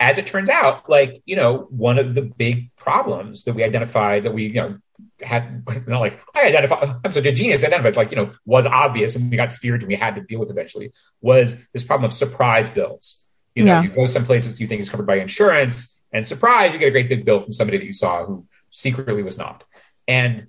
as it turns out, like you know, one of the big problems that we identified that we you know had not like I identified I'm such a genius identified like you know was obvious and we got steered and we had to deal with eventually was this problem of surprise bills. You know, yeah. you go some places you think is covered by insurance, and surprise, you get a great big bill from somebody that you saw who secretly was not. And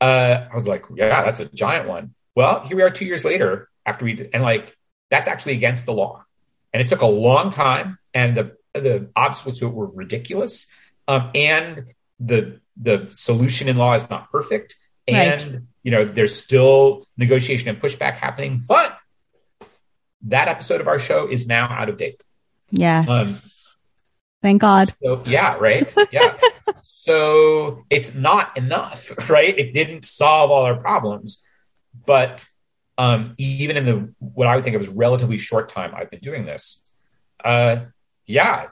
uh, I was like, yeah, that's a giant one. Well, here we are two years later after we did, and like that's actually against the law. And it took a long time, and the the obstacles to it were ridiculous. Um, and the the solution in law is not perfect, and right. you know there's still negotiation and pushback happening. But that episode of our show is now out of date. Yes. Um, Thank God. So, yeah, right. Yeah. so it's not enough, right? It didn't solve all our problems. But um, even in the what I would think of as relatively short time I've been doing this, uh, yeah,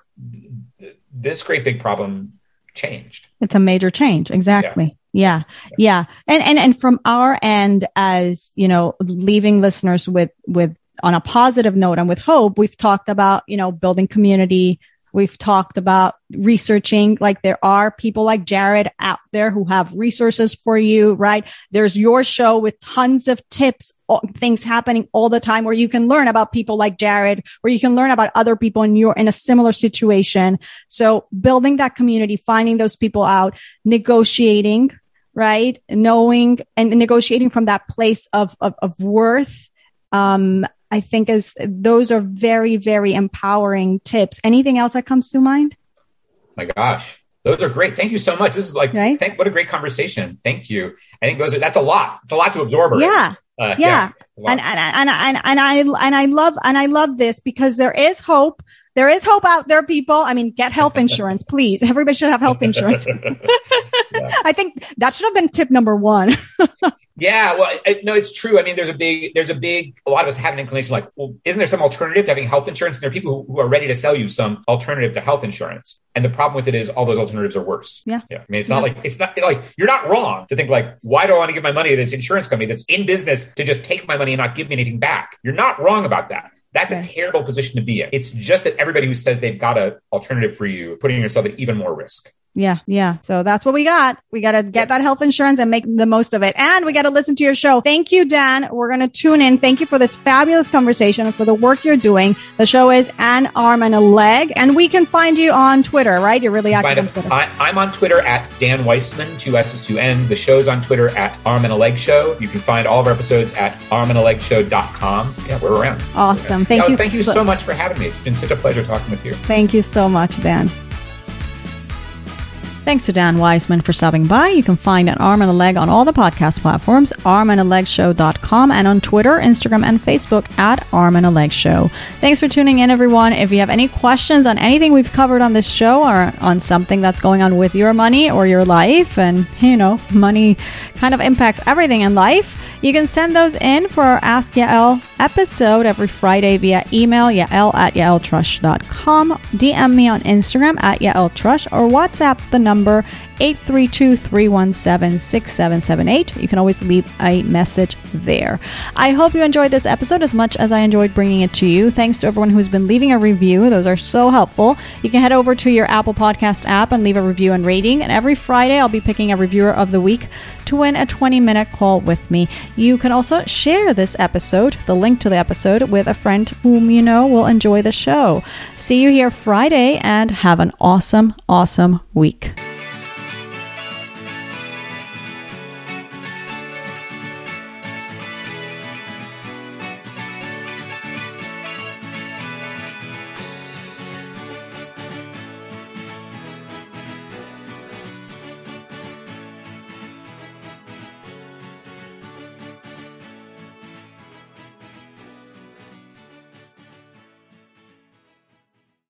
this great big problem changed. It's a major change. Exactly. Yeah. yeah. Yeah. And, and, and from our end as, you know, leaving listeners with, with, on a positive note and with hope, we've talked about, you know, building community, We've talked about researching, like there are people like Jared out there who have resources for you, right? There's your show with tons of tips, things happening all the time where you can learn about people like Jared, where you can learn about other people in your, in a similar situation. So building that community, finding those people out, negotiating, right? Knowing and negotiating from that place of, of, of worth. Um, I think is those are very, very empowering tips. Anything else that comes to mind? My gosh. Those are great. Thank you so much. This is like, right? thank, what a great conversation. Thank you. I think those are, that's a lot. It's a lot to absorb. Yeah. Uh, yeah. yeah and, and, and, and, and I, and I love, and I love this because there is hope there is hope out there, people. I mean, get health insurance, please. Everybody should have health insurance. yeah. I think that should have been tip number one. yeah, well, I, no, it's true. I mean, there's a big, there's a big, a lot of us have an inclination like, well, isn't there some alternative to having health insurance? And there are people who, who, are ready to sell you some alternative to health insurance. And the problem with it is all those alternatives are worse. Yeah. Yeah. I mean, it's yeah. not like, it's not like, you're not wrong to think like, why do I want to give my money to this insurance company that's in business to just take my money and not give me anything back? You're not wrong about that. That's a terrible position to be in. It's just that everybody who says they've got an alternative for you, putting yourself at even more risk. Yeah, yeah. So that's what we got. We got to get that health insurance and make the most of it. And we got to listen to your show. Thank you, Dan. We're going to tune in. Thank you for this fabulous conversation and for the work you're doing. The show is An Arm and a Leg, and we can find you on Twitter, right? You're really active on Twitter. I, am on Twitter at Dan Weissman, two S's, two N's. The show's on Twitter at Arm and a Leg Show. You can find all of our episodes at armandalegshow.com. Yeah, we're around. Awesome. Thank you. Thank you so much for having me. It's been such a pleasure talking with you. Thank you so much, Dan. Thanks to Dan Weissman for stopping by. You can find an arm and a leg on all the podcast platforms, armandalegshow.com, and on Twitter, Instagram, and Facebook at Arm and a Leg Show. Thanks for tuning in, everyone. If you have any questions on anything we've covered on this show or on something that's going on with your money or your life, and you know, money kind of impacts everything in life, you can send those in for our Ask Yael episode every Friday via email, yael at yaeltrusch.com, DM me on Instagram at yaeltrusch, or WhatsApp the number 832 317 6778. You can always leave a message there. I hope you enjoyed this episode as much as I enjoyed bringing it to you. Thanks to everyone who's been leaving a review. Those are so helpful. You can head over to your Apple Podcast app and leave a review and rating. And every Friday, I'll be picking a reviewer of the week to win a 20 minute call with me. You can also share this episode, the link to the episode, with a friend whom you know will enjoy the show. See you here Friday and have an awesome, awesome week.